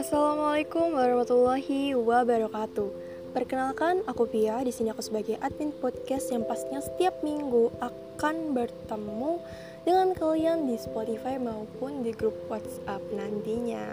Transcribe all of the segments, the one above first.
Assalamualaikum warahmatullahi wabarakatuh. Perkenalkan, aku Pia. Di sini aku sebagai admin podcast yang pastinya setiap minggu akan bertemu dengan kalian di Spotify maupun di grup WhatsApp nantinya.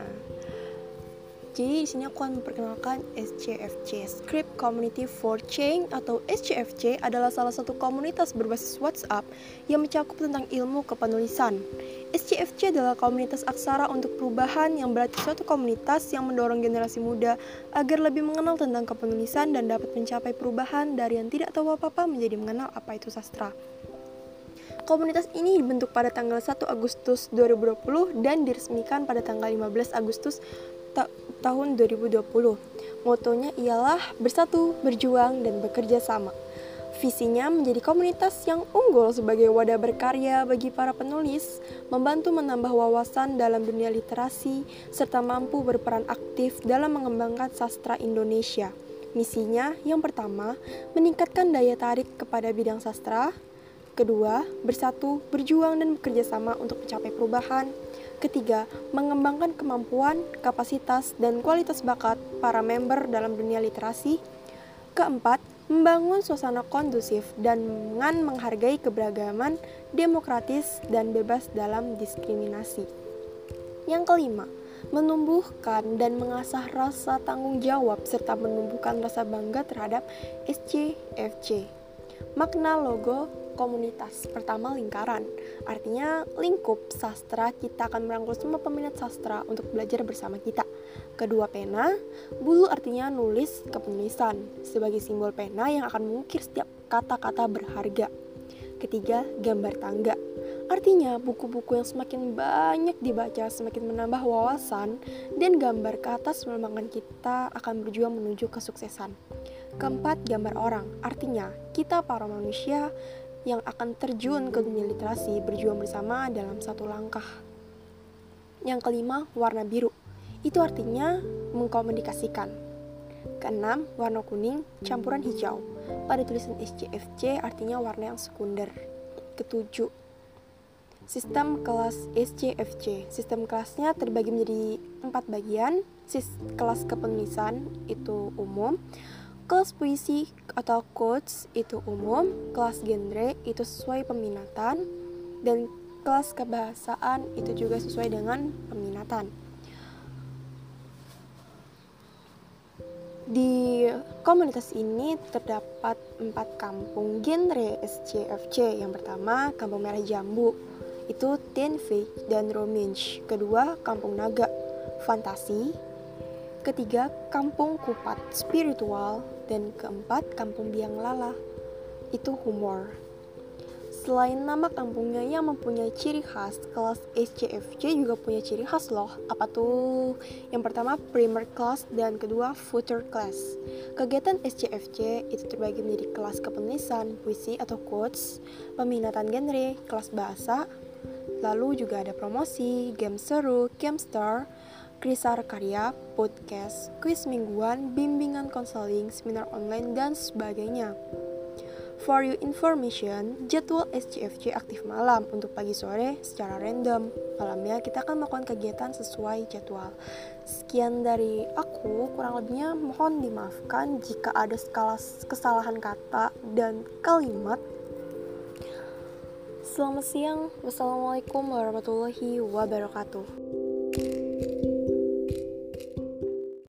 Jadi di sini aku akan memperkenalkan SCFC, Script Community for Change atau SCFC adalah salah satu komunitas berbasis WhatsApp yang mencakup tentang ilmu kepenulisan. SCFC adalah komunitas aksara untuk perubahan yang berarti suatu komunitas yang mendorong generasi muda agar lebih mengenal tentang kepenulisan dan dapat mencapai perubahan dari yang tidak tahu apa-apa menjadi mengenal apa itu sastra. Komunitas ini dibentuk pada tanggal 1 Agustus 2020 dan diresmikan pada tanggal 15 Agustus tahun 2020. Motonya ialah bersatu, berjuang, dan bekerja sama. Visinya menjadi komunitas yang unggul sebagai wadah berkarya bagi para penulis, membantu menambah wawasan dalam dunia literasi, serta mampu berperan aktif dalam mengembangkan sastra Indonesia. Misinya yang pertama, meningkatkan daya tarik kepada bidang sastra. Kedua, bersatu, berjuang, dan bekerja sama untuk mencapai perubahan. Ketiga, mengembangkan kemampuan, kapasitas, dan kualitas bakat para member dalam dunia literasi. Keempat, membangun suasana kondusif dan dengan menghargai keberagaman, demokratis, dan bebas dalam diskriminasi. Yang kelima, menumbuhkan dan mengasah rasa tanggung jawab serta menumbuhkan rasa bangga terhadap SCFC. Makna logo komunitas. Pertama, lingkaran. Artinya, lingkup sastra kita akan merangkul semua peminat sastra untuk belajar bersama kita. Kedua, pena. Bulu artinya nulis kepenulisan sebagai simbol pena yang akan mengukir setiap kata-kata berharga. Ketiga, gambar tangga. Artinya, buku-buku yang semakin banyak dibaca semakin menambah wawasan dan gambar ke atas melambangkan kita akan berjuang menuju kesuksesan. Keempat, gambar orang. Artinya, kita para manusia yang akan terjun ke dunia literasi berjuang bersama dalam satu langkah. Yang kelima, warna biru. Itu artinya mengkomunikasikan. Keenam, warna kuning, campuran hijau. Pada tulisan SCFC artinya warna yang sekunder. Ketujuh, sistem kelas SCFC. Sistem kelasnya terbagi menjadi empat bagian. Sis kelas kepenulisan itu umum, Kelas puisi atau quotes itu umum, kelas genre itu sesuai peminatan, dan kelas kebahasaan itu juga sesuai dengan peminatan. Di komunitas ini terdapat empat kampung genre SCFC. Yang pertama, Kampung Merah Jambu, itu fake dan romance. Kedua, Kampung Naga, fantasi. Ketiga, Kampung Kupat, spiritual dan keempat kampung biang lala itu humor. Selain nama kampungnya yang mempunyai ciri khas, kelas SCFC juga punya ciri khas loh. Apa tuh? Yang pertama primer class dan kedua footer class. Kegiatan SCFC itu terbagi menjadi kelas kepenulisan, puisi atau quotes, peminatan genre, kelas bahasa, lalu juga ada promosi, game seru, game star, Krisar Karya, podcast, kuis mingguan, bimbingan konseling, seminar online, dan sebagainya. For your information, jadwal SCFC aktif malam untuk pagi sore secara random. Malamnya kita akan melakukan kegiatan sesuai jadwal. Sekian dari aku, kurang lebihnya mohon dimaafkan jika ada skala kesalahan kata dan kalimat. Selamat siang, wassalamualaikum warahmatullahi wabarakatuh.